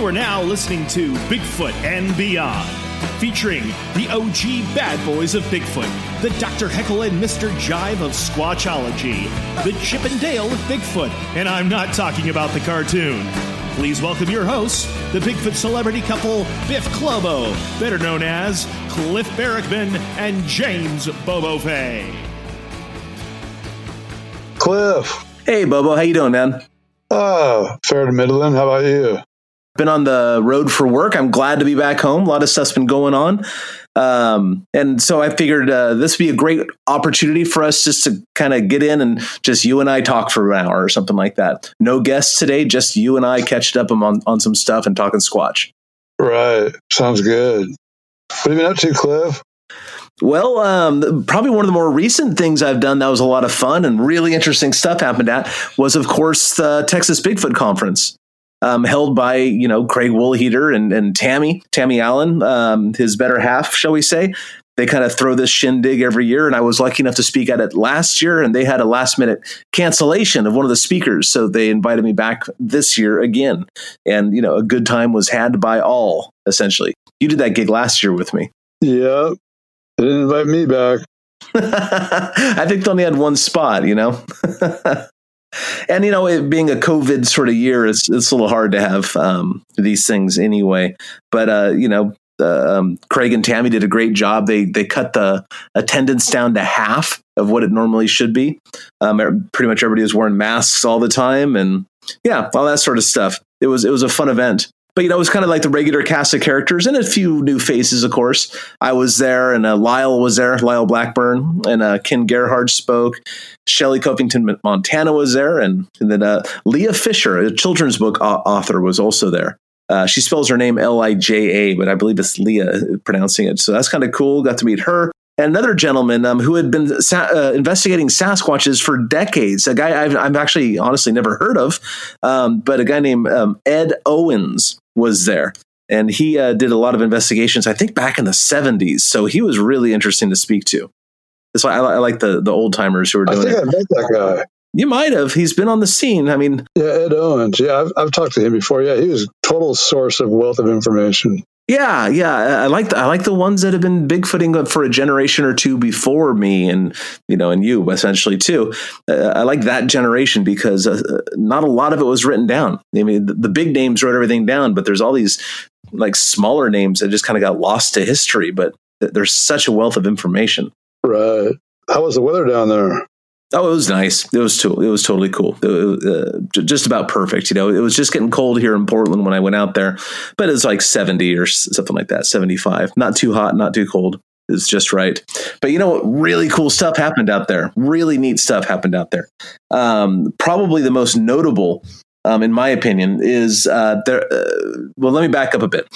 You are now listening to Bigfoot and Beyond, featuring the OG bad boys of Bigfoot, the Dr. Heckle and Mr. Jive of Squatchology, the Chip and Dale of Bigfoot, and I'm not talking about the cartoon. Please welcome your hosts, the Bigfoot celebrity couple Biff Clobo, better known as Cliff Barackman and James Bobo Fay. Cliff. Hey, Bobo, how you doing, man? Oh, fair to middling. How about you? Been on the road for work. I'm glad to be back home. A lot of stuff's been going on. Um, and so I figured uh, this would be a great opportunity for us just to kind of get in and just you and I talk for an hour or something like that. No guests today, just you and I catching up on, on some stuff and talking squatch. Right. Sounds good. What have you been up to, Cliff? Well, um, probably one of the more recent things I've done that was a lot of fun and really interesting stuff happened at was, of course, the Texas Bigfoot Conference um, held by you know Craig Woolheater and, and Tammy Tammy Allen, um, his better half, shall we say. They kind of throw this shindig every year, and I was lucky enough to speak at it last year, and they had a last minute cancellation of one of the speakers, so they invited me back this year again, and you know a good time was had by all. Essentially, you did that gig last year with me. Yeah, they didn't invite me back. I think they only had one spot, you know. and you know, it being a COVID sort of year, it's it's a little hard to have um, these things anyway. But uh, you know, uh, um, Craig and Tammy did a great job. They they cut the attendance down to half of what it normally should be. Um, er, pretty much everybody was wearing masks all the time, and yeah, all that sort of stuff. It was it was a fun event but you know, it was kind of like the regular cast of characters and a few new faces, of course. I was there, and uh, Lyle was there, Lyle Blackburn, and uh, Ken Gerhard spoke. Shelley Covington Montana was there, and, and then uh, Leah Fisher, a children's book author, was also there. Uh, she spells her name L I J A, but I believe it's Leah uh, pronouncing it. So that's kind of cool. Got to meet her and another gentleman um, who had been sa- uh, investigating Sasquatches for decades. A guy I've, I've actually honestly never heard of, um, but a guy named um, Ed Owens was there. And he uh, did a lot of investigations, I think back in the 70s. So he was really interesting to speak to. That's why I, I like the, the old timers who are doing I think it. I met that guy. You might have. He's been on the scene. I mean, yeah, Ed Owens. Yeah, I've, I've talked to him before. Yeah, he was a total source of wealth of information. Yeah, yeah, I like the, I like the ones that have been bigfooting for a generation or two before me, and you know, and you essentially too. Uh, I like that generation because uh, not a lot of it was written down. I mean, the, the, big names wrote everything down, but there's all these like smaller names that just kind of got lost to history. But there's such a wealth of information. Right. How was the weather down there? Oh, it was nice. It was to, it was totally cool. Uh, just about perfect. You know, it was just getting cold here in Portland when I went out there, but it was like seventy or something like that, seventy five. Not too hot, not too cold. It's just right. But you know what? Really cool stuff happened out there. Really neat stuff happened out there. Um, probably the most notable, um, in my opinion, is uh, there. Uh, well, let me back up a bit.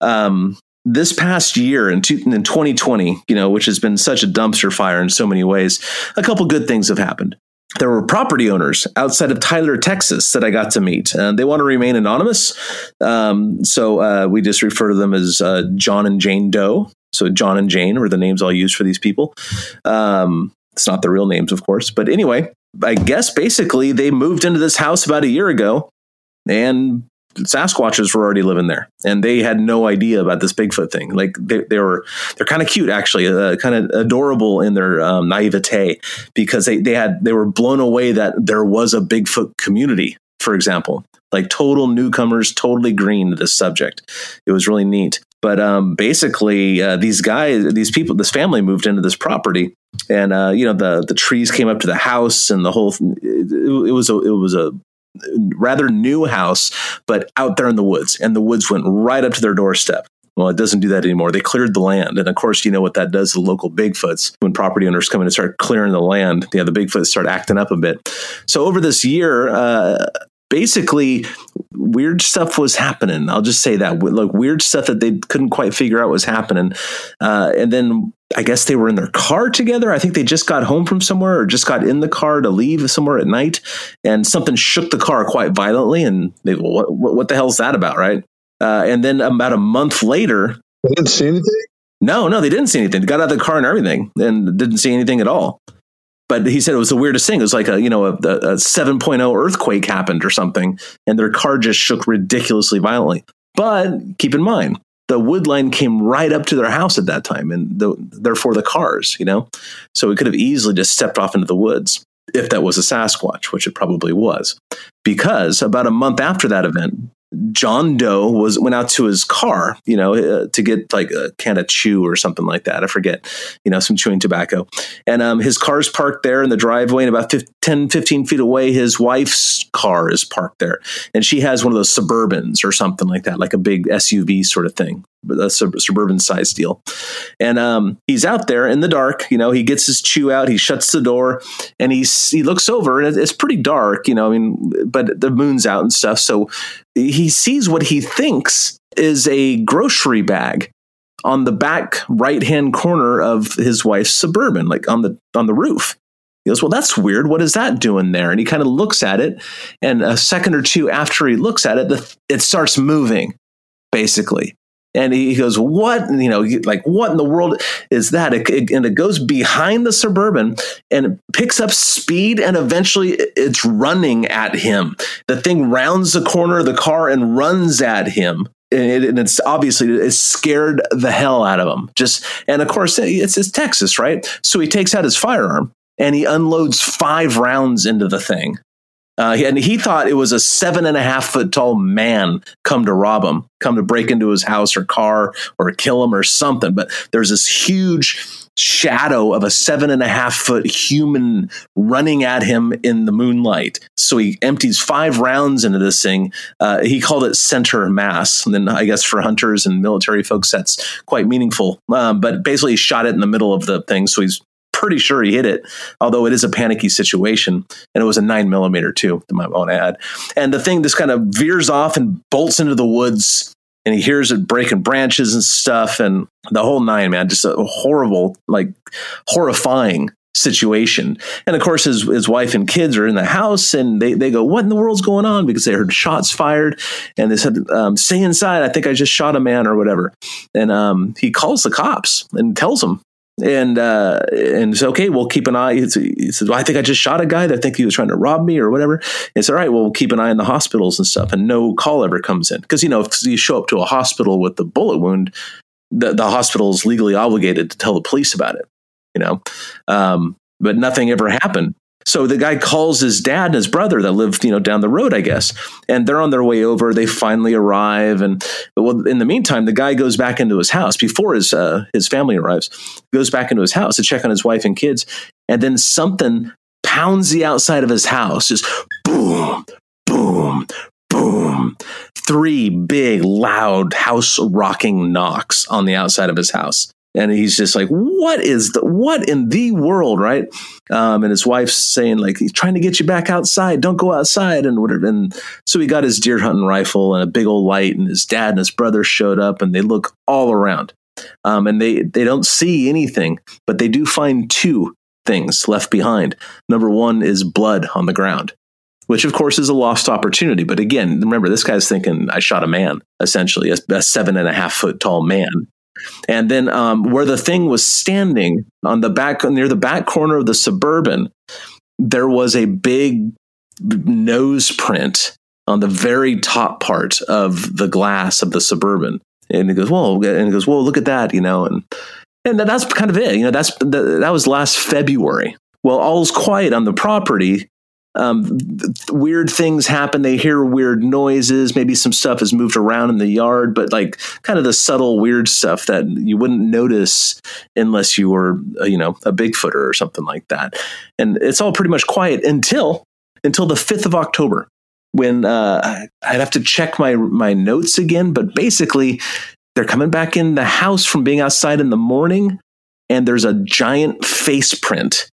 Um, this past year in, in 2020, you know, which has been such a dumpster fire in so many ways, a couple good things have happened. There were property owners outside of Tyler, Texas, that I got to meet. and they want to remain anonymous, um, so uh, we just refer to them as uh, John and Jane Doe. So John and Jane are the names I'll use for these people. Um, it's not the real names, of course, but anyway, I guess basically they moved into this house about a year ago, and Sasquatches were already living there, and they had no idea about this Bigfoot thing. Like they, they were, they're kind of cute, actually, uh, kind of adorable in their um, naivete because they they had they were blown away that there was a Bigfoot community. For example, like total newcomers, totally green to this subject. It was really neat. But um, basically, uh, these guys, these people, this family moved into this property, and uh, you know the the trees came up to the house, and the whole it, it was a it was a rather new house, but out there in the woods, and the woods went right up to their doorstep. Well, it doesn't do that anymore. They cleared the land. And of course, you know what that does to local Bigfoots. When property owners come in and start clearing the land, yeah, the Bigfoots start acting up a bit. So over this year, uh, basically weird stuff was happening. I'll just say that like weird stuff that they couldn't quite figure out was happening. Uh, and then I guess they were in their car together. I think they just got home from somewhere or just got in the car to leave somewhere at night, and something shook the car quite violently. And they, well, what, what the hell's that about, right? Uh, and then about a month later, they didn't see anything. No, no, they didn't see anything. They got out of the car and everything, and didn't see anything at all but he said it was the weirdest thing. It was like a you know a, a 7.0 earthquake happened or something, and their car just shook ridiculously violently. But keep in mind, the wood line came right up to their house at that time, and the, therefore the cars, you know, so it could have easily just stepped off into the woods if that was a Sasquatch, which it probably was. Because about a month after that event, John Doe was went out to his car, you know, uh, to get like a can of chew or something like that. I forget, you know, some chewing tobacco. And um, his car's parked there in the driveway, and about 10, 15 feet away, his wife's car is parked there. And she has one of those Suburbans or something like that, like a big SUV sort of thing a sub- suburban size deal. And um, he's out there in the dark. You know, he gets his chew out, he shuts the door, and he's he looks over, and it's pretty dark. You know, I mean, but the moon's out and stuff. So he sees what he thinks is a grocery bag on the back right hand corner of his wife's suburban, like on the on the roof. He goes, Well, that's weird. What is that doing there? And he kind of looks at it. And a second or two after he looks at it, the, it starts moving, basically. And he goes, "What? You know, like what in the world is that?" It, it, and it goes behind the suburban and picks up speed, and eventually it's running at him. The thing rounds the corner of the car and runs at him. And, it, and it's obviously it scared the hell out of him. Just and of course it's, it's Texas, right? So he takes out his firearm and he unloads five rounds into the thing uh, and he thought it was a seven and a half foot tall man come to rob him, come to break into his house or car or kill him or something. But there's this huge shadow of a seven and a half foot human running at him in the moonlight. So he empties five rounds into this thing. Uh, he called it center mass. And then I guess for hunters and military folks, that's quite meaningful. Um, but basically, he shot it in the middle of the thing. So he's pretty sure he hit it, although it is a panicky situation. And it was a nine millimeter too, I might want to add. And the thing just kind of veers off and bolts into the woods and he hears it breaking branches and stuff and the whole nine, man, just a horrible, like horrifying situation. And of course, his, his wife and kids are in the house and they, they go, What in the world's going on? Because they heard shots fired and they said, um, Stay inside. I think I just shot a man or whatever. And um, he calls the cops and tells them and uh, and it's okay. We'll keep an eye. He says, well, "I think I just shot a guy. that I think he was trying to rob me or whatever." It's all right. Well, keep an eye on the hospitals and stuff, and no call ever comes in because you know if you show up to a hospital with the bullet wound, the the hospital is legally obligated to tell the police about it. You know, um, but nothing ever happened. So the guy calls his dad and his brother that lived, you know, down the road, I guess, and they're on their way over. They finally arrive, and well, in the meantime, the guy goes back into his house before his uh, his family arrives. Goes back into his house to check on his wife and kids, and then something pounds the outside of his house, just boom, boom, boom. Three big, loud, house rocking knocks on the outside of his house and he's just like what is the what in the world right? Um, and his wife's saying like he's trying to get you back outside. Don't go outside and whatever. And so he got his deer hunting rifle and a big old light and his dad and his brother showed up and they look all around. Um, and they they don't see anything but they do find two things left behind. Number one is blood on the ground which of course is a lost opportunity. But again, remember, this guy's thinking I shot a man, essentially, a, a seven and a half foot tall man. And then um, where the thing was standing on the back near the back corner of the suburban, there was a big nose print on the very top part of the glass of the suburban. And he goes, "Whoa!" And he goes, "Whoa! Look at that!" You know, and and that's kind of it. You know, that's that was last February. Well, all's quiet on the property um, weird things happen. They hear weird noises. Maybe some stuff has moved around in the yard, but like kind of the subtle weird stuff that you wouldn't notice unless you were, uh, you know, a Bigfooter or something like that. And it's all pretty much quiet until until the fifth of October, when uh, I'd have to check my my notes again. But basically, they're coming back in the house from being outside in the morning, and there's a giant face print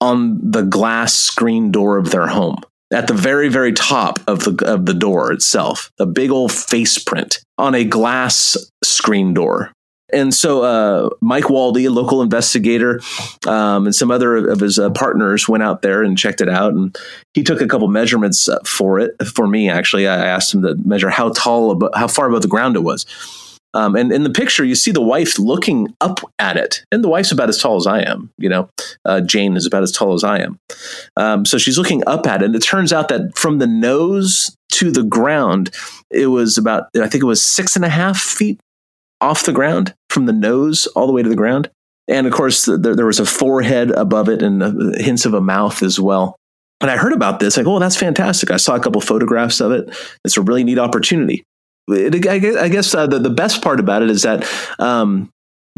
on the glass screen door of their home at the very very top of the of the door itself a big old face print on a glass screen door and so uh, Mike Waldy, a local investigator, um, and some other of his uh, partners went out there and checked it out. And he took a couple measurements uh, for it for me. Actually, I asked him to measure how tall, how far above the ground it was. Um, and in the picture, you see the wife looking up at it, and the wife's about as tall as I am. You know, uh, Jane is about as tall as I am. Um, so she's looking up at it, and it turns out that from the nose to the ground, it was about I think it was six and a half feet off the ground from the nose all the way to the ground. And of course, there, there was a forehead above it and uh, hints of a mouth as well. And I heard about this, like, oh, that's fantastic. I saw a couple photographs of it. It's a really neat opportunity it, I guess, I guess uh, the, the best part about it is that um,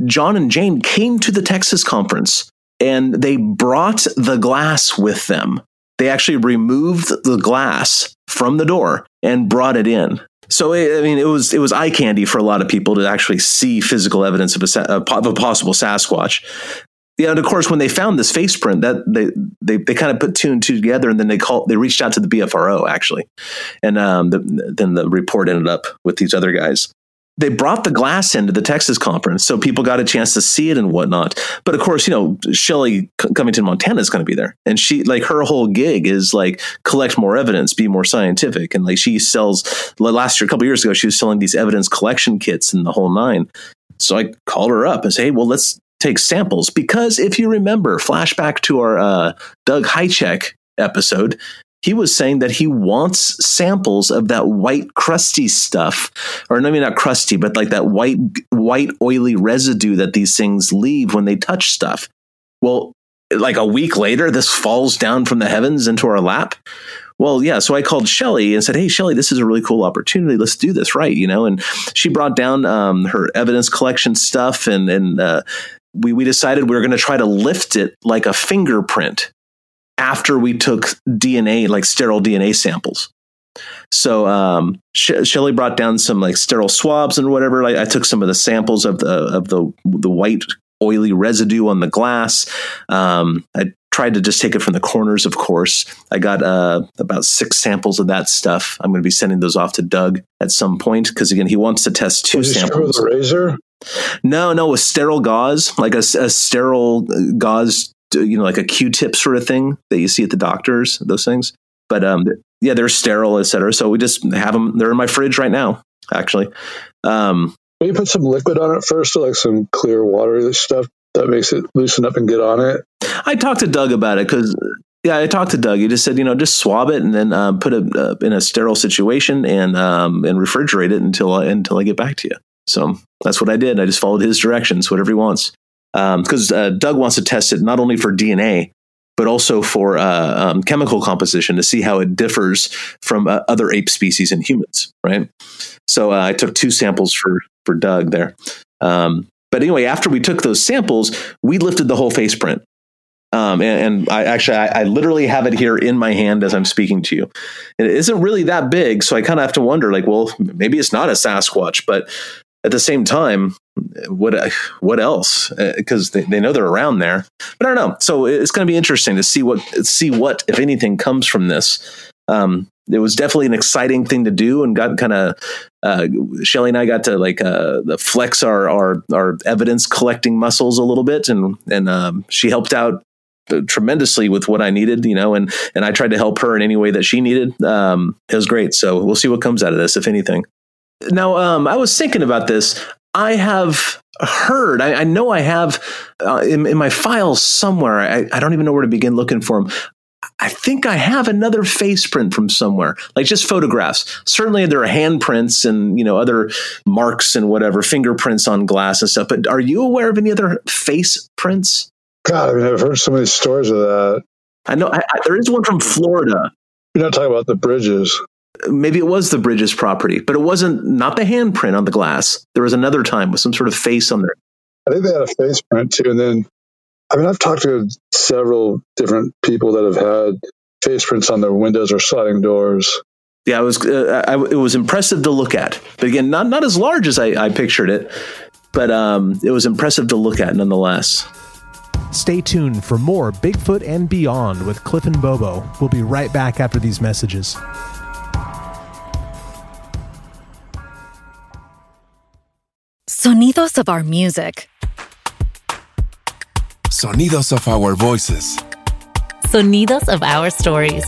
John and Jane came to the Texas conference and they brought the glass with them. They actually removed the glass from the door and brought it in. So I mean, it was it was eye candy for a lot of people to actually see physical evidence of a, of a possible Sasquatch yeah, and of course, when they found this face print, that they they, they kind of put two and two together, and then they called they reached out to the BFRO actually, and um, the, then the report ended up with these other guys. They brought the glass into the Texas conference, so people got a chance to see it and whatnot. But of course, you know, Shelly Covington Montana is going to be there, and she like her whole gig is like collect more evidence, be more scientific, and like she sells. Last year, a couple years ago, she was selling these evidence collection kits and the whole nine. So I called her up and say, "Hey, well, let's take samples because if you remember, flashback to our uh, Doug Hajicek episode, he was saying that he wants samples of that white crusty stuff, or I mean not crusty, but like that white white oily residue that these things leave when they touch stuff. Well, like a week later, this falls down from the heavens into our lap. Well, yeah. So I called Shelly and said, "Hey, Shelly, this is a really cool opportunity. Let's do this right." You know, and she brought down um, her evidence collection stuff and and uh, we, we decided we were going to try to lift it like a fingerprint after we took DNA, like sterile DNA samples. So um, Shelly brought down some like sterile swabs and whatever. I, I, took some of the samples of the of the the white oily residue on the glass. Um, I tried to just take it from the corners, of course. I got uh, about six samples of that stuff. I'm going to be sending those off to Doug at some point because again, he wants to test two samples. A razor? No, no, a sterile gauze, like a, a sterile gauze, you know, like a Q-tip sort of thing that you see at the doctors, those things. But um, yeah, they're sterile, et cetera. So we just have them. They're in my fridge right now, actually. Um, you put some liquid on it first, like some clear watery stuff that makes it loosen up and get on it. I talked to Doug about it because yeah, I talked to Doug. He just said, you know, just swab it and then um, put it uh, in a sterile situation and um, and refrigerate it until I, until I get back to you. So that's what I did. I just followed his directions, whatever he wants. Because um, uh, Doug wants to test it not only for DNA, but also for uh, um, chemical composition to see how it differs from uh, other ape species in humans, right? So uh, I took two samples for for Doug there. Um, but anyway, after we took those samples, we lifted the whole face print. Um, and, and, I actually, I, I, literally have it here in my hand as I'm speaking to you. And It isn't really that big, so I kind of have to wonder, like, well, maybe it's not a Sasquatch, but at the same time, what what else? Because uh, they, they know they're around there, but I don't know. So it's going to be interesting to see what see what if anything comes from this. Um, it was definitely an exciting thing to do, and got kind of uh, Shelly and I got to like uh, flex our our our evidence collecting muscles a little bit, and and um, she helped out tremendously with what I needed, you know, and and I tried to help her in any way that she needed. Um, it was great. So we'll see what comes out of this, if anything. Now, um, I was thinking about this. I have heard, I, I know I have uh, in, in, my files somewhere. I, I, don't even know where to begin looking for them. I think I have another face print from somewhere, like just photographs. Certainly, there are handprints and you know other marks and whatever fingerprints on glass and stuff. But are you aware of any other face prints? God, I mean, I've heard so many stories of that. I know I, I, there is one from Florida. You're not talking about the bridges maybe it was the Bridges property, but it wasn't not the handprint on the glass. There was another time with some sort of face on there. I think they had a face print too. And then, I mean, I've talked to several different people that have had face prints on their windows or sliding doors. yeah, it was uh, I, it was impressive to look at. But again, not not as large as I, I pictured it, but um, it was impressive to look at nonetheless. Stay tuned for more Bigfoot and Beyond with Cliff and Bobo. We'll be right back after these messages. Sonidos of our music. Sonidos of our voices. Sonidos of our stories.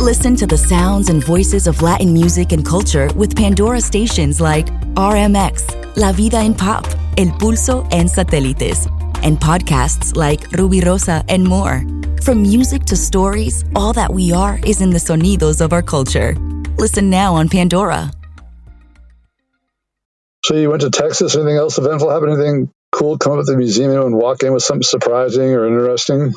Listen to the sounds and voices of Latin music and culture with Pandora stations like RMX, La Vida en Pop, El Pulso, and Satélites, and podcasts like Rubirosa and more. From music to stories, all that we are is in the sonidos of our culture. Listen now on Pandora. So you went to Texas. Anything else eventful happen? Anything cool come up at the museum and walk in with something surprising or interesting?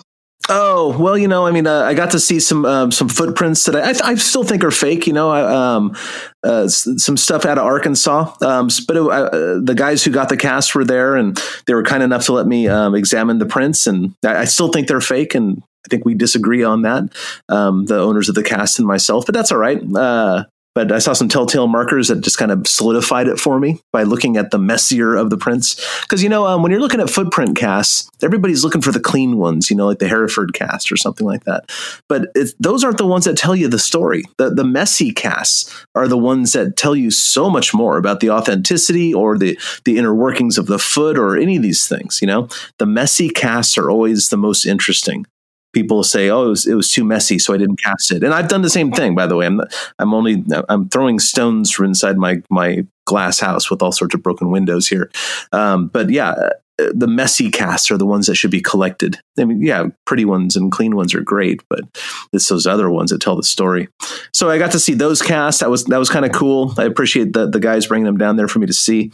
Oh well, you know, I mean, uh, I got to see some um, some footprints that I, I, still think are fake. You know, I, um, uh, some stuff out of Arkansas, um, but it, uh, the guys who got the cast were there, and they were kind enough to let me um, examine the prints, and I, I, still think they're fake, and I think we disagree on that, um, the owners of the cast and myself, but that's all right. But I saw some telltale markers that just kind of solidified it for me by looking at the messier of the prints. Because you know, um, when you're looking at footprint casts, everybody's looking for the clean ones, you know, like the Hereford cast or something like that. But those aren't the ones that tell you the story. The the messy casts are the ones that tell you so much more about the authenticity or the the inner workings of the foot or any of these things. You know, the messy casts are always the most interesting people say, "Oh, it was, it was, too messy, so I didn't cast it." And I've done the same thing, by the way. I'm I'm only I'm throwing stones from inside my my glass house with all sorts of broken windows here. Um, but yeah, uh, the messy casts are the ones that should be collected. I mean, yeah, pretty ones and clean ones are great, but it's those other ones that tell the story. So I got to see those casts. That was that was kind of cool. I appreciate the the guys bringing them down there for me to see.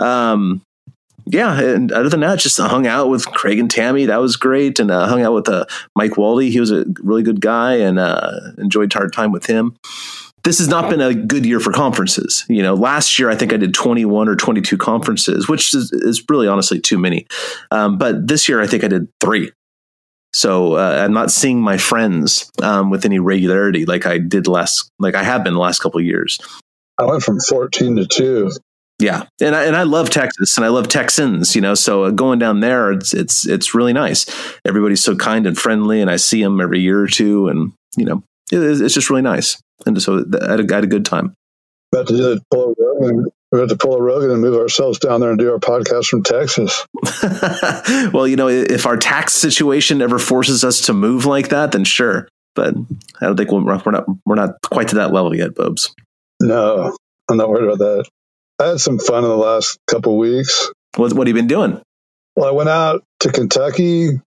Um, yeah, and other than that, just hung out with Craig and Tammy. That was great, and uh, hung out with uh, Mike Wally. He was a really good guy, and uh, enjoyed our time with him. This has not been a good year for conferences. You know, last year I think I did 21 or 22 conferences, which is, is really honestly too many. Um, but this year I think I did three. So uh, I'm not seeing my friends um, with any regularity like I did last, like I have been the last couple years. I went from 14 to two. Yeah, and I, and I love Texas and I love Texans, you know. So uh, going down there, it's it's it's really nice. Everybody's so kind and friendly, and I see them every year or two, and you know, it, it's just really nice. And so I had a, I had a good time. About to do pull a Rogan. We have to pull a Rogan and move ourselves down there and do our podcast from Texas. well, you know, if our tax situation ever forces us to move like that, then sure. But I don't think we're, we're not we're not quite to that level yet, Bubs. No, I'm not worried about that. I had some fun in the last couple weeks. What, what have you been doing? Well, I went out to Kentucky and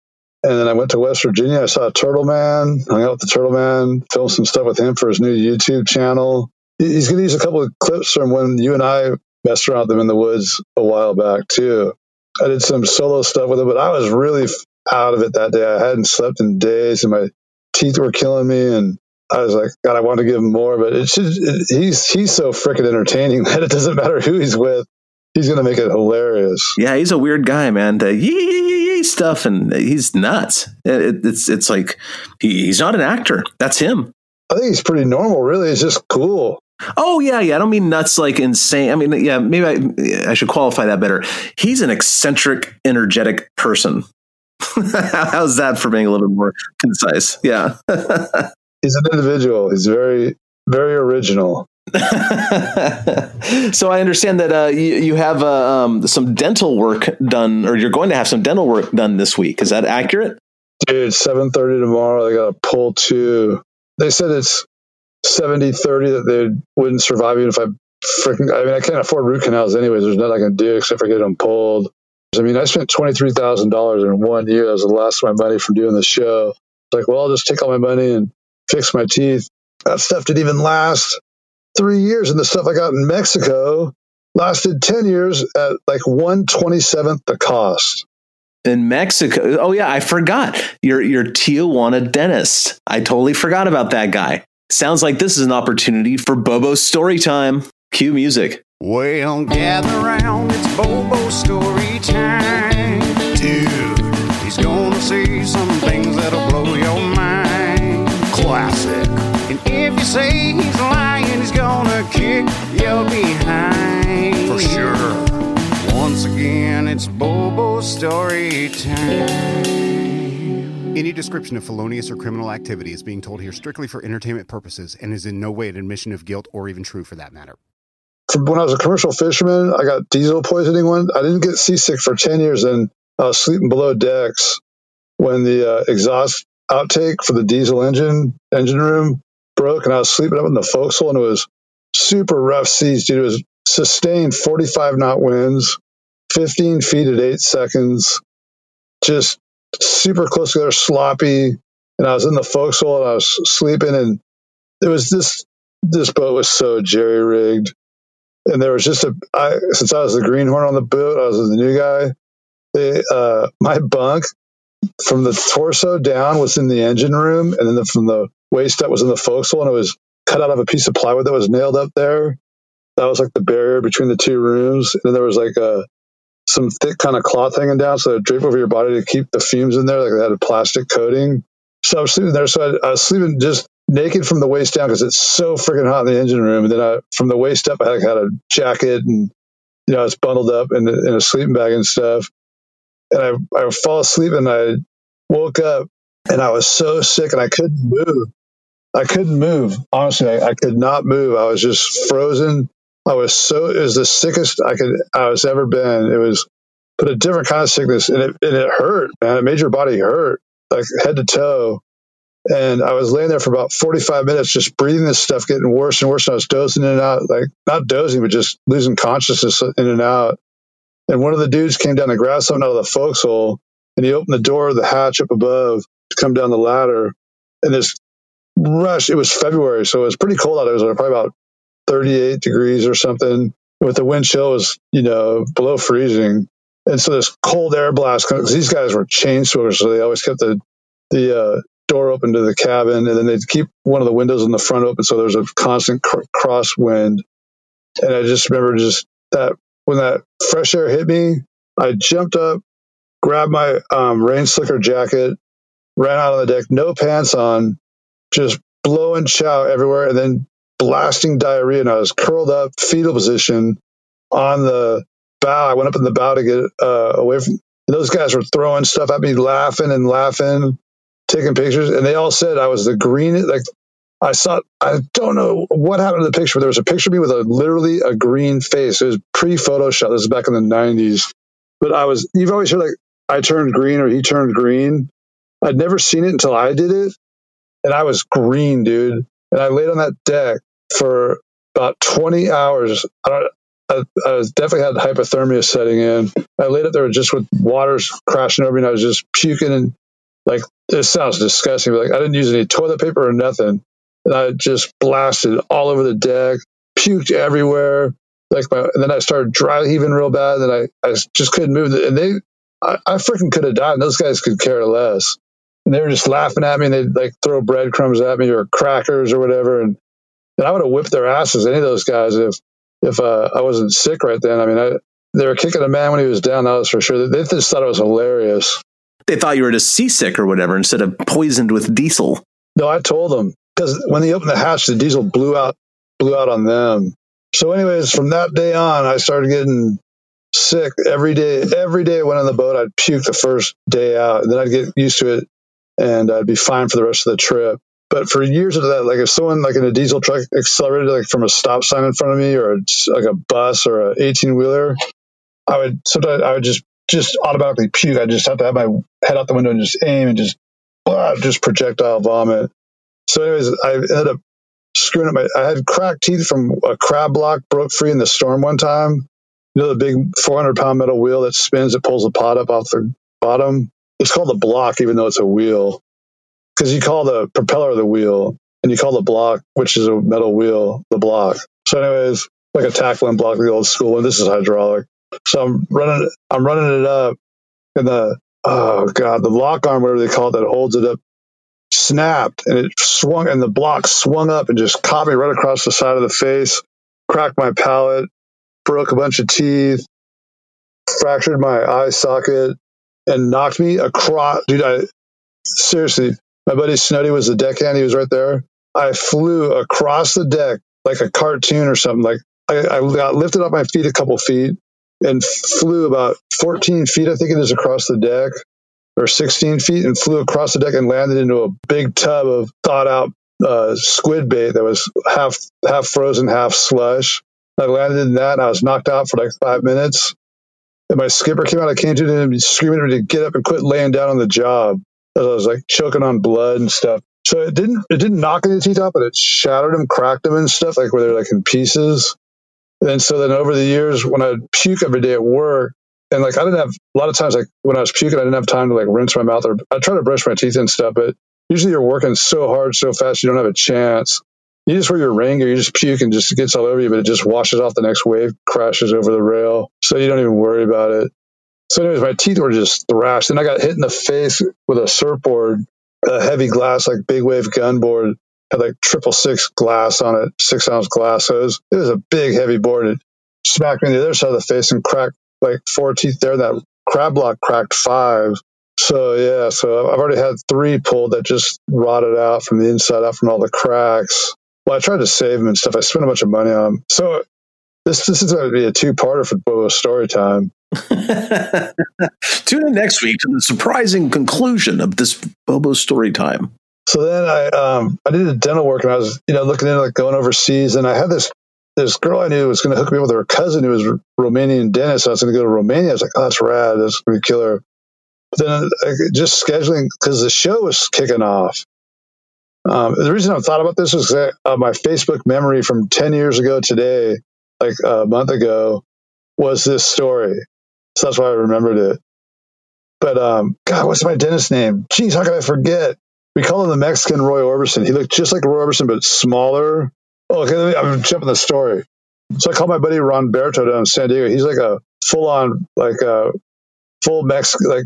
then I went to West Virginia. I saw Turtle Man, hung out with the Turtle Man, filmed some stuff with him for his new YouTube channel. He's going to use a couple of clips from when you and I messed around with them in the woods a while back, too. I did some solo stuff with him, but I was really out of it that day. I hadn't slept in days and my teeth were killing me. And I was like, God, I want to give him more, but it's just, it, he's he's so freaking entertaining that it doesn't matter who he's with. He's going to make it hilarious. Yeah, he's a weird guy, man. The yee, yee, yee stuff, and he's nuts. It, it's it's like he, he's not an actor. That's him. I think he's pretty normal. Really, it's just cool. Oh yeah, yeah. I don't mean nuts like insane. I mean, yeah, maybe I, I should qualify that better. He's an eccentric, energetic person. How's that for being a little bit more concise? Yeah. he's an individual. He's very, very original. so I understand that uh, you, you, have uh, um, some dental work done, or you're going to have some dental work done this week. Is that accurate? Dude, seven thirty tomorrow. They got a pull two. They said it's 70 30 that they wouldn't survive even if I freaking. I mean, I can't afford root canals anyways. There's nothing I can do except for get them pulled. I mean, I spent twenty three thousand dollars in one year. That was the last of my money from doing the show. It's like, well, I'll just take all my money and fix my teeth. That stuff didn't even last three years. And the stuff I got in Mexico lasted 10 years at like 127th the cost. In Mexico. Oh yeah, I forgot. Your your Tijuana dentist. I totally forgot about that guy. Sounds like this is an opportunity for Bobo's story time. Cue music. Well, gather round, it's Bobo story time. Dude, he's gonna say some things that'll blow your mind classic. And if you say he's lying, he's gonna kick your behind. For sure. Once again, it's Bobo story time. Any description of felonious or criminal activity is being told here strictly for entertainment purposes and is in no way an admission of guilt or even true for that matter. When I was a commercial fisherman, I got diesel poisoning one. I didn't get seasick for 10 years and I was sleeping below decks when the uh, exhaust outtake for the diesel engine engine room broke and I was sleeping up in the forecastle and it was super rough seas, dude. It was sustained 45 knot winds, 15 feet at eight seconds, just super close together, sloppy. And I was in the forecastle and I was sleeping and it was this, this boat was so jerry rigged. And there was just a, I, since I was the greenhorn on the boat, I was the new guy. They, uh, my bunk from the torso down was in the engine room, and then the, from the waist up was in the forecastle, and it was cut out of a piece of plywood that was nailed up there. That was like the barrier between the two rooms. And then there was like a some thick kind of cloth hanging down, so it drape over your body to keep the fumes in there, like they had a plastic coating. So I was sleeping there. So I, I was sleeping just naked from the waist down because it's so freaking hot in the engine room. And then I, from the waist up, I had, had a jacket and you know it's bundled up in, in a sleeping bag and stuff and I, I fall asleep and I woke up and I was so sick and I couldn't move. I couldn't move. Honestly, I, I could not move. I was just frozen. I was so, it was the sickest I could, I was ever been. It was, but a different kind of sickness and it, and it hurt, man. It made your body hurt, like head to toe. And I was laying there for about 45 minutes, just breathing this stuff, getting worse and worse. And I was dozing in and out, like not dozing, but just losing consciousness in and out. And one of the dudes came down grab something out of the forecastle and he opened the door of the hatch up above to come down the ladder. And this rush, it was February, so it was pretty cold out. It was probably about 38 degrees or something. With the wind chill was, you know, below freezing. And so this cold air blast, because these guys were chain smokers, so they always kept the, the uh, door open to the cabin and then they'd keep one of the windows in the front open. So there was a constant cr- crosswind. And I just remember just that when that fresh air hit me, I jumped up, grabbed my um, rain slicker jacket, ran out on the deck, no pants on, just blowing chow everywhere, and then blasting diarrhea. And I was curled up, fetal position on the bow. I went up in the bow to get uh, away from. Those guys were throwing stuff at me, laughing and laughing, taking pictures, and they all said I was the green. Like I saw, I don't know what happened to the picture, but there was a picture of me with a literally a green face. It was pre Photoshop. This is back in the 90s. But I was, you've always heard like, I turned green or he turned green. I'd never seen it until I did it. And I was green, dude. And I laid on that deck for about 20 hours. I don't, I, I definitely had hypothermia setting in. I laid up there just with waters crashing over me, and I was just puking and like this sounds disgusting. But like I didn't use any toilet paper or nothing and I just blasted all over the deck, puked everywhere. Like my, and then I started dry heaving real bad. And I, I just couldn't move. And they, I, I freaking could have died. And those guys could care less. And they were just laughing at me. And they'd like throw breadcrumbs at me or crackers or whatever. And, and I would have whipped their asses, any of those guys, if if uh, I wasn't sick right then. I mean, I, they were kicking a man when he was down. That was for sure. They just thought it was hilarious. They thought you were just seasick or whatever instead of poisoned with diesel. No, I told them because when they opened the hatch, the diesel blew out blew out on them. So, anyways, from that day on, I started getting sick every day. Every day I went on the boat, I'd puke the first day out, and then I'd get used to it, and I'd be fine for the rest of the trip. But for years of that, like if someone like in a diesel truck accelerated like from a stop sign in front of me, or like a bus or a eighteen wheeler, I would sometimes I would just just automatically puke. I just have to have my head out the window and just aim and just blah, just projectile vomit. So, anyways, I ended up screwing up my. I had cracked teeth from a crab block broke free in the storm one time. You know the big 400 pound metal wheel that spins that pulls the pot up off the bottom. It's called the block, even though it's a wheel, because you call the propeller the wheel, and you call the block, which is a metal wheel, the block. So, anyways, like a tackling block, the old school, and this is hydraulic. So I'm running, I'm running it up, and the oh god, the lock arm, whatever they call it, that holds it up snapped and it swung and the block swung up and just caught me right across the side of the face, cracked my palate, broke a bunch of teeth, fractured my eye socket, and knocked me across. Dude, I seriously, my buddy Snowdy was the deckhand. He was right there. I flew across the deck like a cartoon or something. Like I, I got lifted up my feet a couple feet and flew about 14 feet, I think it is, across the deck or 16 feet and flew across the deck and landed into a big tub of thawed out uh, squid bait that was half half frozen, half slush. I landed in that and I was knocked out for like five minutes. And my skipper came out. I came to him screaming at me to get up and quit laying down on the job as I was like choking on blood and stuff. So it didn't it didn't knock any teeth out, but it shattered them, cracked them and stuff, like where they're like in pieces. And so then over the years, when I'd puke every day at work, and like I didn't have a lot of times like when I was puking, I didn't have time to like rinse my mouth or I try to brush my teeth and stuff, but usually you're working so hard, so fast, you don't have a chance. You just wear your ring or you just puke and just gets all over you, but it just washes off the next wave, crashes over the rail. So you don't even worry about it. So anyways, my teeth were just thrashed and I got hit in the face with a surfboard, a heavy glass, like big wave gun board had like triple six glass on it, six ounce glass. So it was, it was a big, heavy board. It smacked me the other side of the face and cracked like four teeth there. That crab block cracked five. So yeah, so I've already had three pulled that just rotted out from the inside out from all the cracks. Well, I tried to save them and stuff. I spent a bunch of money on them. So this this is going to be a two parter for Bobo story time. Tune in next week to the surprising conclusion of this Bobo story time. So then I um I did a dental work and I was you know looking into like going overseas and I had this this girl I knew was going to hook me up with her cousin who was Romanian dentist. So I was going to go to Romania. I was like, oh, that's rad. That's going to be killer. But then I, just scheduling because the show was kicking off. Um, the reason I thought about this is that, uh, my Facebook memory from 10 years ago today, like a month ago, was this story. So that's why I remembered it. But um, God, what's my dentist name? Jeez, how could I forget? We call him the Mexican Roy Orbison. He looked just like Roy Orbison, but smaller. Oh, okay, I'm jumping the story. So I called my buddy Ron Berto down in San Diego. He's like a uh, full on, like a full Mexican, like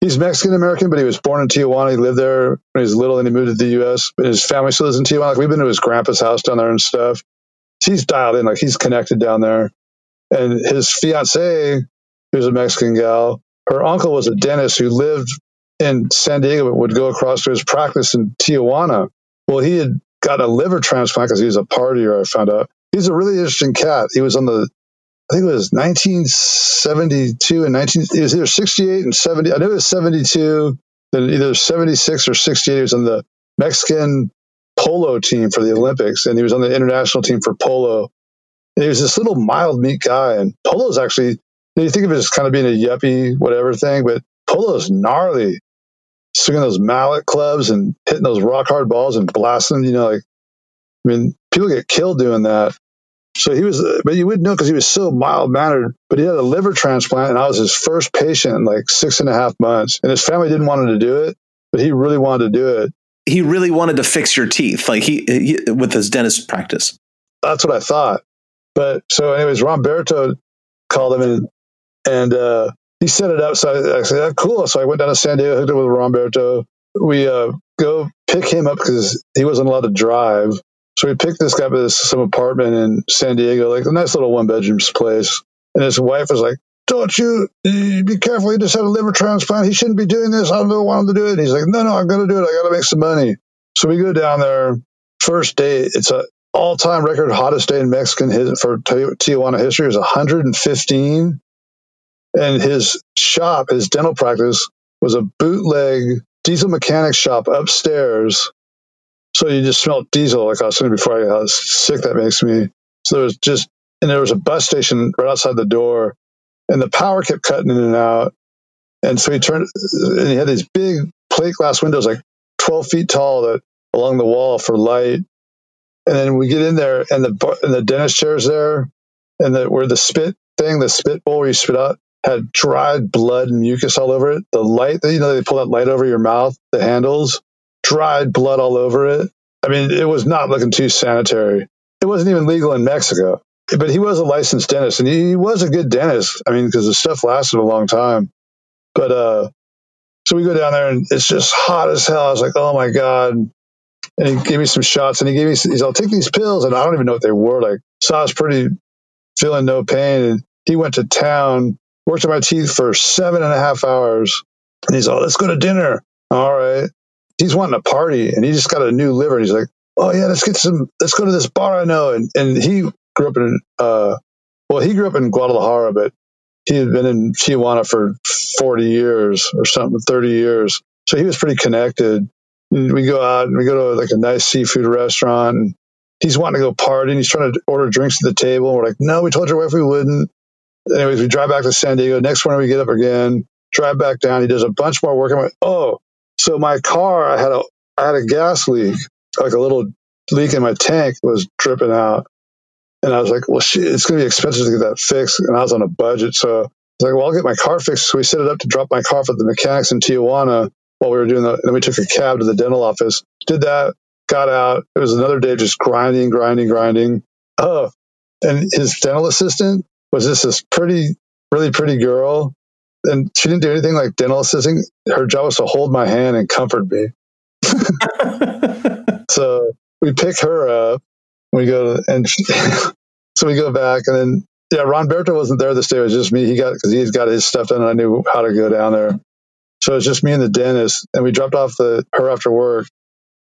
he's Mexican American, but he was born in Tijuana. He lived there when he was little and he moved to the U.S. His family still lives in Tijuana. Like we've been to his grandpa's house down there and stuff. He's dialed in, like he's connected down there. And his fiance, who's a Mexican gal, her uncle was a dentist who lived in San Diego, but would go across to his practice in Tijuana. Well, he had got a liver transplant because he was a partier. I found out he's a really interesting cat. He was on the I think it was 1972 and 19. It was either 68 and 70. I know it was 72. Then either 76 or 68. He was on the Mexican polo team for the Olympics, and he was on the international team for polo. And he was this little mild meat guy, and polo is actually you think of it as kind of being a yuppie whatever thing, but polo is gnarly. Swinging those mallet clubs and hitting those rock hard balls and blasting, you know, like I mean, people get killed doing that. So he was, but you wouldn't know because he was so mild mannered. But he had a liver transplant, and I was his first patient in like six and a half months. And his family didn't want him to do it, but he really wanted to do it. He really wanted to fix your teeth, like he, he with his dentist practice. That's what I thought. But so, anyways, Ron Berto called him and and uh, he set it up. So I, I said, oh, "Cool." So I went down to San Diego, hooked up with Ron Berto. We uh, go pick him up because he wasn't allowed to drive. So we picked this guy up at some apartment in San Diego, like a nice little one bedroom place. And his wife was like, Don't you be careful. He just had a liver transplant. He shouldn't be doing this. I don't want him to do it. And he's like, No, no, I'm going to do it. I got to make some money. So we go down there. First day, it's a all time record hottest day in Mexican for Tijuana history. It was 115. And his shop, his dental practice, was a bootleg diesel mechanic shop upstairs so you just smelled diesel, like I was saying before. How sick that makes me. So there was just, and there was a bus station right outside the door, and the power kept cutting in and out. And so he turned, and he had these big plate glass windows, like 12 feet tall, that along the wall for light. And then we get in there, and the and the dentist chair's there, and the where the spit thing, the spit bowl where you spit out, had dried blood and mucus all over it. The light, you know, they pull that light over your mouth, the handles dried blood all over it. I mean, it was not looking too sanitary. It wasn't even legal in Mexico, but he was a licensed dentist and he was a good dentist. I mean, because the stuff lasted a long time. But, uh, so we go down there and it's just hot as hell. I was like, oh my God. And he gave me some shots and he gave me, he's, I'll take these pills. And I don't even know what they were. Like, so I was pretty feeling no pain. And he went to town, worked on my teeth for seven and a half hours. And he's all, let's go to dinner. All right he's wanting a party and he just got a new liver. And he's like, oh yeah, let's get some, let's go to this bar I know. And, and he grew up in, uh, well, he grew up in Guadalajara, but he had been in Tijuana for 40 years or something, 30 years. So he was pretty connected. And we go out and we go to like a nice seafood restaurant and he's wanting to go party and he's trying to order drinks at the table. And We're like, no, we told your wife we wouldn't. Anyways, we drive back to San Diego. Next morning we get up again, drive back down. He does a bunch more work. I'm like, oh, so my car, I had a, I had a gas leak, like a little leak in my tank was dripping out. And I was like, well, shit, it's going to be expensive to get that fixed. And I was on a budget. So I was like, well, I'll get my car fixed. So we set it up to drop my car for the mechanics in Tijuana while we were doing that. Then we took a cab to the dental office, did that, got out. It was another day just grinding, grinding, grinding. Oh, and his dental assistant was just this pretty, really pretty girl. And she didn't do anything like dental assisting. Her job was to hold my hand and comfort me. so we pick her up. We go to, and so we go back and then yeah, Ron Berto wasn't there this day. It was just me. He got because he's got his stuff done. and I knew how to go down there. So it was just me and the dentist, and we dropped off the her after work,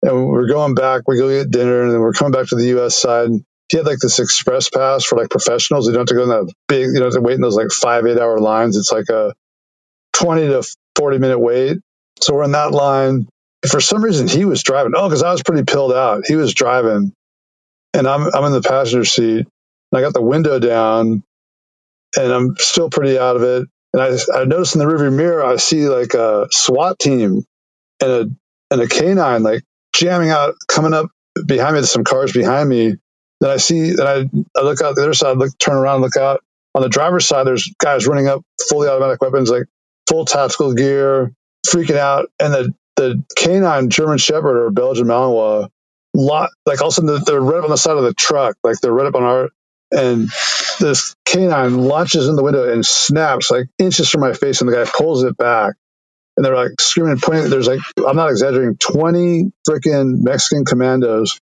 and we're going back. We go get dinner, and then we're coming back to the U.S. side. He had like this express pass for like professionals. You don't have to go in that big. You don't have to wait in those like five eight hour lines. It's like a twenty to forty minute wait. So we're in that line. For some reason, he was driving. Oh, because I was pretty pilled out. He was driving, and I'm I'm in the passenger seat. And I got the window down, and I'm still pretty out of it. And I, I noticed in the rearview mirror, I see like a SWAT team and a and a canine like jamming out, coming up behind me. There's some cars behind me. Then I see, then I, I look out the other side, look, turn around, look out. On the driver's side, there's guys running up, fully automatic weapons, like full tactical gear, freaking out. And the the canine German Shepherd or Belgian Malinois, lot like all of a sudden they're right up on the side of the truck, like they're right up on our and this canine launches in the window and snaps like inches from my face, and the guy pulls it back. And they're like screaming pointing. There's like, I'm not exaggerating, 20 freaking Mexican commandos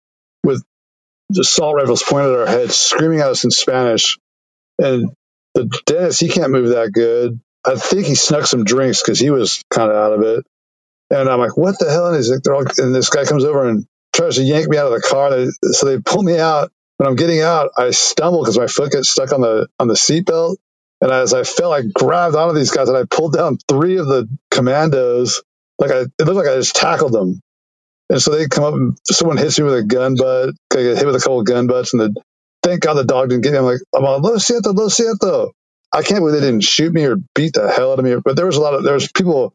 with assault rifles pointed at our heads, screaming at us in Spanish. And the dentist, he can't move that good. I think he snuck some drinks because he was kind of out of it. And I'm like, what the hell? And he's like, they're all, and this guy comes over and tries to yank me out of the car. They, so they pull me out when I'm getting out, I stumble because my foot gets stuck on the on the seatbelt. And as I fell, I grabbed onto these guys and I pulled down three of the commandos. Like I, it looked like I just tackled them. And so they come up and someone hits me with a gun butt. I get hit with a couple of gun butts, and the thank God the dog didn't get me. I'm like, I'm on lo siento, lo siento. I can't believe they didn't shoot me or beat the hell out of me. But there was a lot of there was people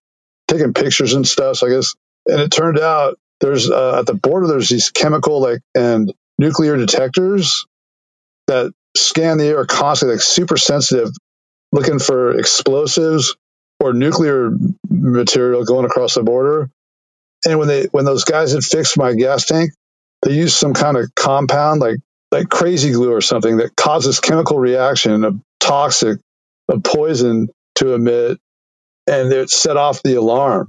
taking pictures and stuff. So I guess, and it turned out there's uh, at the border there's these chemical like and nuclear detectors that scan the air constantly, like super sensitive, looking for explosives or nuclear material going across the border. And when they when those guys had fixed my gas tank, they used some kind of compound like like crazy glue or something that causes chemical reaction of toxic of poison to emit and it set off the alarm.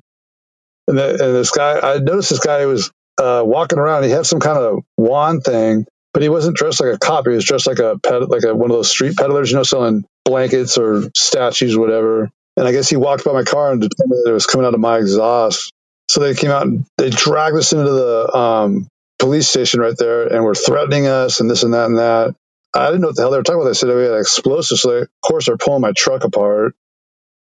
And, the, and this guy, I noticed this guy was uh, walking around. He had some kind of wand thing, but he wasn't dressed like a cop. He was dressed like a ped- like a, one of those street peddlers, you know, selling blankets or statues, or whatever. And I guess he walked by my car and determined that it was coming out of my exhaust. So they came out and they dragged us into the um, police station right there and were threatening us and this and that and that. I didn't know what the hell they were talking about. They said we had explosives. So they, of course, they're pulling my truck apart.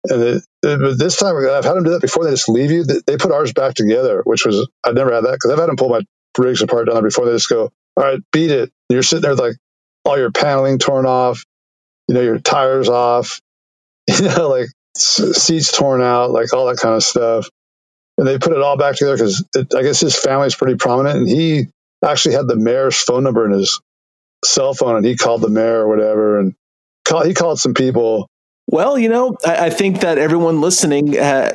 And but this time, I've had them do that before. They just leave you. They put ours back together, which was I've never had that because I've had them pull my rigs apart down there before. They just go, "All right, beat it." You're sitting there with like all your paneling torn off, you know, your tires off, you know, like seats torn out, like all that kind of stuff. And they put it all back together because I guess his family's pretty prominent, and he actually had the mayor's phone number in his cell phone, and he called the mayor or whatever, and call, he called some people well, you know, I, I, think that everyone listening, uh,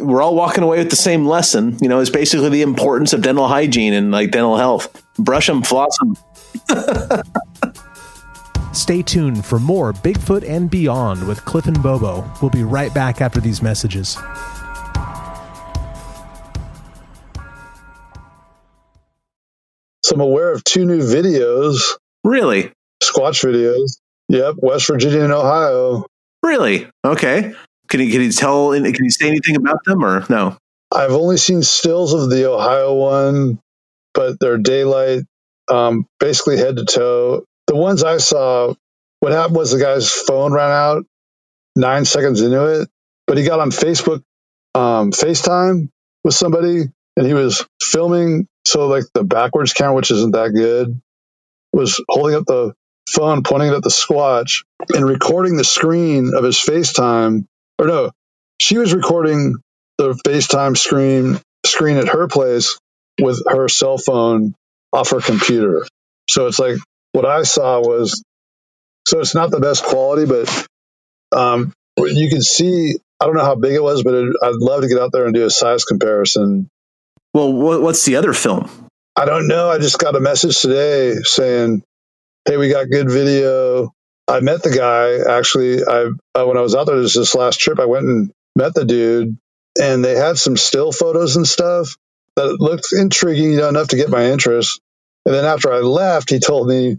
we're all walking away with the same lesson. You know, it's basically the importance of dental hygiene and like dental health. Brush them, floss them. Stay tuned for more Bigfoot and Beyond with Cliff and Bobo. We'll be right back after these messages. I'm aware of two new videos. Really? Squatch videos. Yep, West Virginia and Ohio. Really? Okay. Can you can you tell? Can you say anything about them or no? I've only seen stills of the Ohio one. but they're daylight, um, basically head to toe. The ones I saw, what happened was the guy's phone ran out nine seconds into it, but he got on Facebook, um, FaceTime with somebody and he was filming. So like the backwards camera, which isn't that good, was holding up the phone, pointing it at the Squatch and recording the screen of his FaceTime. Or no, she was recording the FaceTime screen screen at her place with her cell phone off her computer. So it's like what I saw was so it's not the best quality, but um, you can see. I don't know how big it was, but it, I'd love to get out there and do a size comparison. Well, what's the other film? I don't know. I just got a message today saying, "Hey, we got good video." I met the guy actually. I uh, when I was out there this, this last trip, I went and met the dude, and they had some still photos and stuff that looked intriguing, you know, enough to get my interest. And then after I left, he told me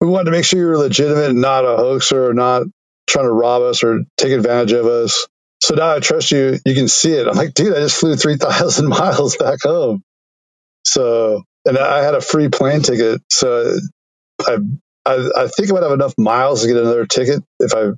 we wanted to make sure you were legitimate and not a hoaxer or not trying to rob us or take advantage of us. So now I trust you. You can see it. I'm like, dude, I just flew 3,000 miles back home. So, and I had a free plane ticket. So I, I, I think I would have enough miles to get another ticket if I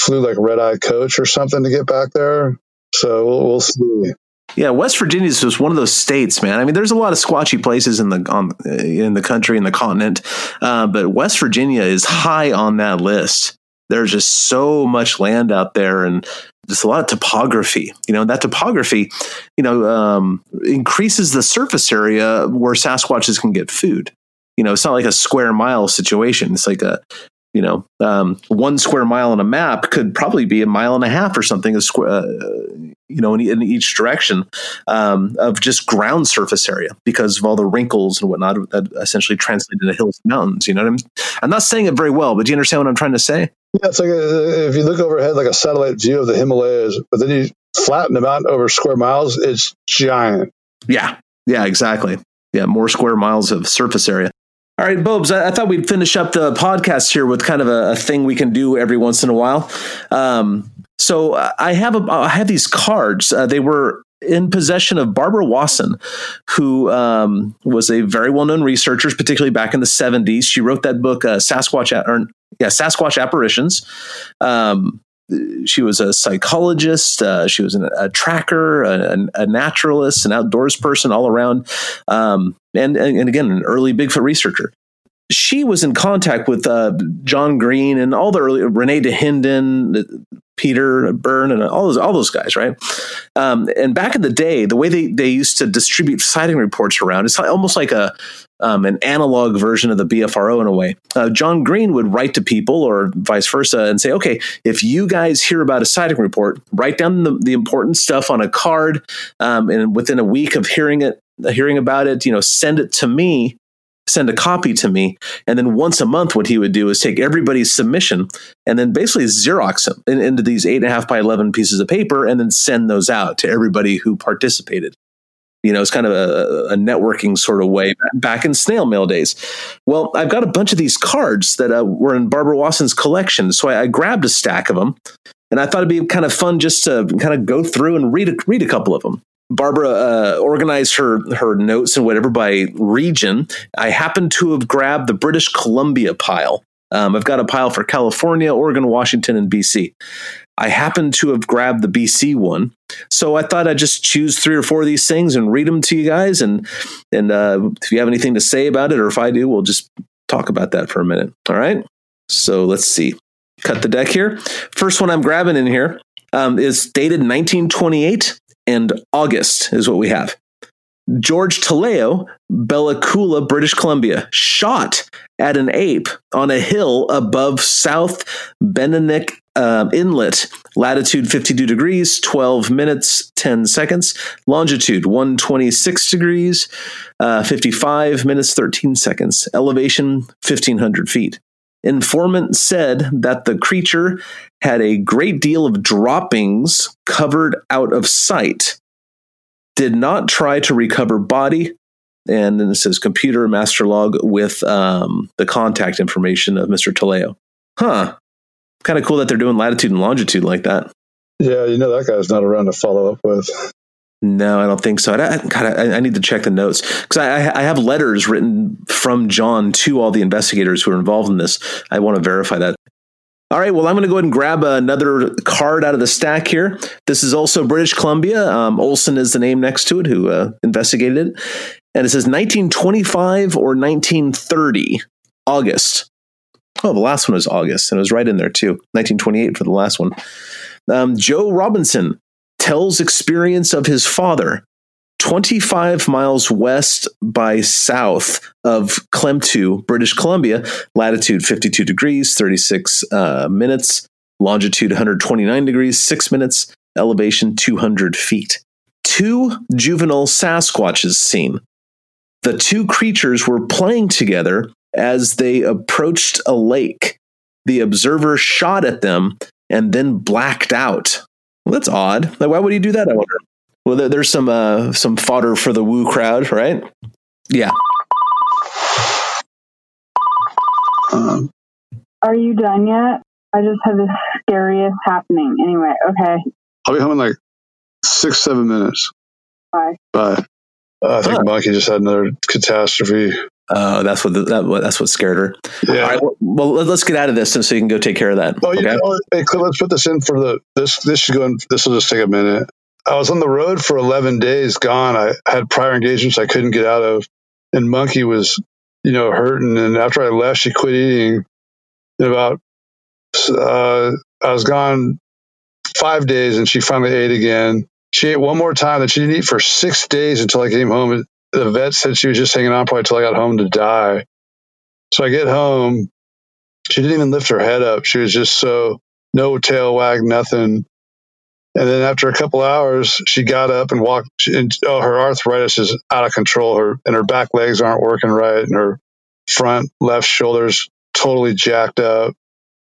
flew like red eye coach or something to get back there. So we'll, we'll see. Yeah, West Virginia is just one of those states, man. I mean, there's a lot of squatchy places in the on, in the country, in the continent, uh, but West Virginia is high on that list. There's just so much land out there, and just a lot of topography. You know, that topography, you know, um, increases the surface area where Sasquatches can get food. You know, it's not like a square mile situation. It's like a you know, um, one square mile on a map could probably be a mile and a half or something, a square, uh, you know, in, in, each direction um, of just ground surface area because of all the wrinkles and whatnot that essentially translate into hills and mountains. You know what I mean? I'm not saying it very well, but do you understand what I'm trying to say? Yeah, it's like a, if you look overhead like a satellite view of the Himalayas, but then you flatten them out over square miles, it's giant. Yeah, yeah, exactly. Yeah, more square miles of surface area. All right, Bobes, I, I, thought we'd finish up the podcast here with kind of a, a thing we can do every once in a while. Um, so uh, I have a, I have these cards. Uh, they were in possession of Barbara Wasson, who um, was a very well known researcher, particularly back in the 70s. She wrote that book, uh, Sasquatch, or, yeah, Sasquatch Apparitions. Um, she was a psychologist. Uh, she was an, a tracker, a, a, naturalist, an outdoors person all around, um, and, and again, an early Bigfoot researcher. She was in contact with uh, John Green and all the early Rene Dahinden, Peter Byrne, and all those all those guys, right? Um, and back in the day, the way they they used to distribute sighting reports around, it's almost like a um, an analog version of the BFRO in a way. Uh, John Green would write to people or vice versa and say, okay, if you guys hear about a sighting report, write down the, the important stuff on a card. Um, and within a week of hearing it, hearing about it, you know, send it to me send a copy to me. And then once a month, what he would do is take everybody's submission and then basically Xerox them in, into these eight and a half by 11 pieces of paper and then send those out to everybody who participated. You know, it's kind of a, a, networking sort of way back in snail mail days. Well, I've got a bunch of these cards that uh, were in Barbara Wasson's collection. So I, I, grabbed a stack of them and I thought it'd be kind of fun just to kind of go through and read a, read a couple of them. Barbara uh, organized her her notes and whatever by region. I happened to have grabbed the British Columbia pile. Um, I've got a pile for California, Oregon, Washington, and BC. I happen to have grabbed the BC one, so I thought I'd just choose three or four of these things and read them to you guys. And and uh, if you have anything to say about it, or if I do, we'll just talk about that for a minute. All right. So let's see. Cut the deck here. First one I'm grabbing in here um, is dated 1928 and August is what we have. George Taleo, Bella Coola, British Columbia, shot at an ape on a hill above South Bentinck uh, Inlet, latitude 52 degrees, 12 minutes, 10 seconds, longitude 126 degrees, uh, 55 minutes, 13 seconds, elevation 1500 feet. Informant said that the creature had a great deal of droppings covered out of sight did not try to recover body. And then it says computer master log with um, the contact information of Mr. Taleo. Huh. Kind of cool that they're doing latitude and longitude like that. Yeah, you know that guy's not around to follow up with. No, I don't think so. I, I, God, I, I need to check the notes because I, I have letters written from John to all the investigators who are involved in this. I want to verify that. All right, well, I'm going to go ahead and grab another card out of the stack here. This is also British Columbia. Um, Olson is the name next to it who uh, investigated it. And it says 1925 or 1930, August. Oh, the last one was August, and it was right in there too. 1928 for the last one. Um, Joe Robinson tells experience of his father 25 miles west by south of Klemtu, British Columbia, latitude 52 degrees, 36 uh, minutes, longitude 129 degrees, 6 minutes, elevation 200 feet. Two juvenile Sasquatches seen. The two creatures were playing together as they approached a lake. The observer shot at them and then blacked out. Well, that's odd. Like, why would he do that? I wonder. Well, there, there's some uh, some fodder for the woo crowd, right? Yeah. Um, Are you done yet? I just had the scariest happening. Anyway, okay. I'll be home in like six, seven minutes. Bye. Bye. Uh, I think Huh. Monkey just had another catastrophe. Uh, that's what the, that, what- that's what scared her. Yeah. All right. Well, well, let- let's get out of this and so you can go take care of that. Oh, okay. yeah. Oh, hey, Cliff, let's put this in for the this. This should go in. This will just take a minute. I was on the road for 11 days, gone. I had prior engagements I couldn't get out of, and Monkey was, you know, hurting. And after I left, she quit eating. And about, uh, I was gone five days, and she finally ate again. She ate one more time, then she didn't eat for six days until I came home. The vet said she was just hanging on probably until I got home to die. So I get home, she didn't even lift her head up. She was just so no tail wag, nothing. And then after a couple hours, she got up and walked. And, oh, her arthritis is out of control. Her and her back legs aren't working right, and her front left shoulders totally jacked up.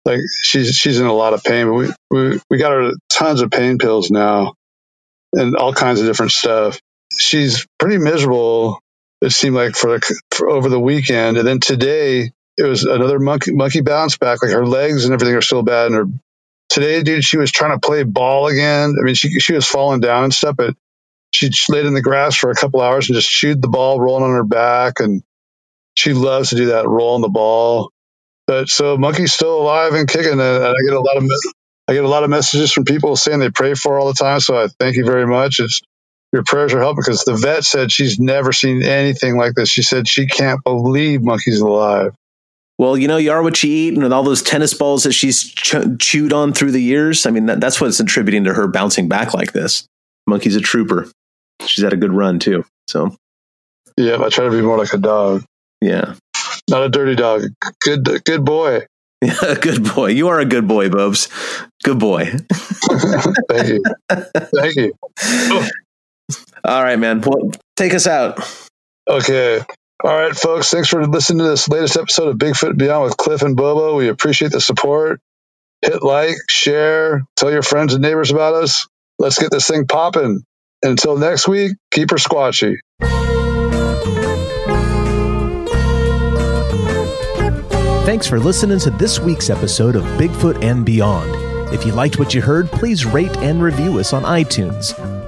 Like she's she's in a lot of pain. But we we we got her tons of pain pills now, and all kinds of different stuff. She's pretty miserable. It seemed like for, for over the weekend, and then today it was another monkey monkey bounce back. Like her legs and everything are still bad, and her today, dude, she was trying to play ball again. I mean, she she was falling down and stuff, but she laid in the grass for a couple hours and just chewed the ball, rolling on her back, and she loves to do that, rolling the ball. But so monkey's still alive and kicking, and I get a lot of I get a lot of messages from people saying they pray for her all the time. So I thank you very much. It's your prayers are helping because the vet said she's never seen anything like this. She said she can't believe monkey's alive. Well, you know, you are what you eat, and with all those tennis balls that she's ch- chewed on through the years, I mean, that, that's what's contributing to her bouncing back like this. Monkey's a trooper. She's had a good run too. So, Yeah, I try to be more like a dog, yeah, not a dirty dog. Good, good boy. yeah, good boy. You are a good boy, Bobs. Good boy. Thank you. Thank you. All right, man. Well, take us out. Okay. All right, folks. Thanks for listening to this latest episode of Bigfoot Beyond with Cliff and Bobo. We appreciate the support. Hit like, share, tell your friends and neighbors about us. Let's get this thing popping. Until next week, keep her squatchy. Thanks for listening to this week's episode of Bigfoot and Beyond. If you liked what you heard, please rate and review us on iTunes.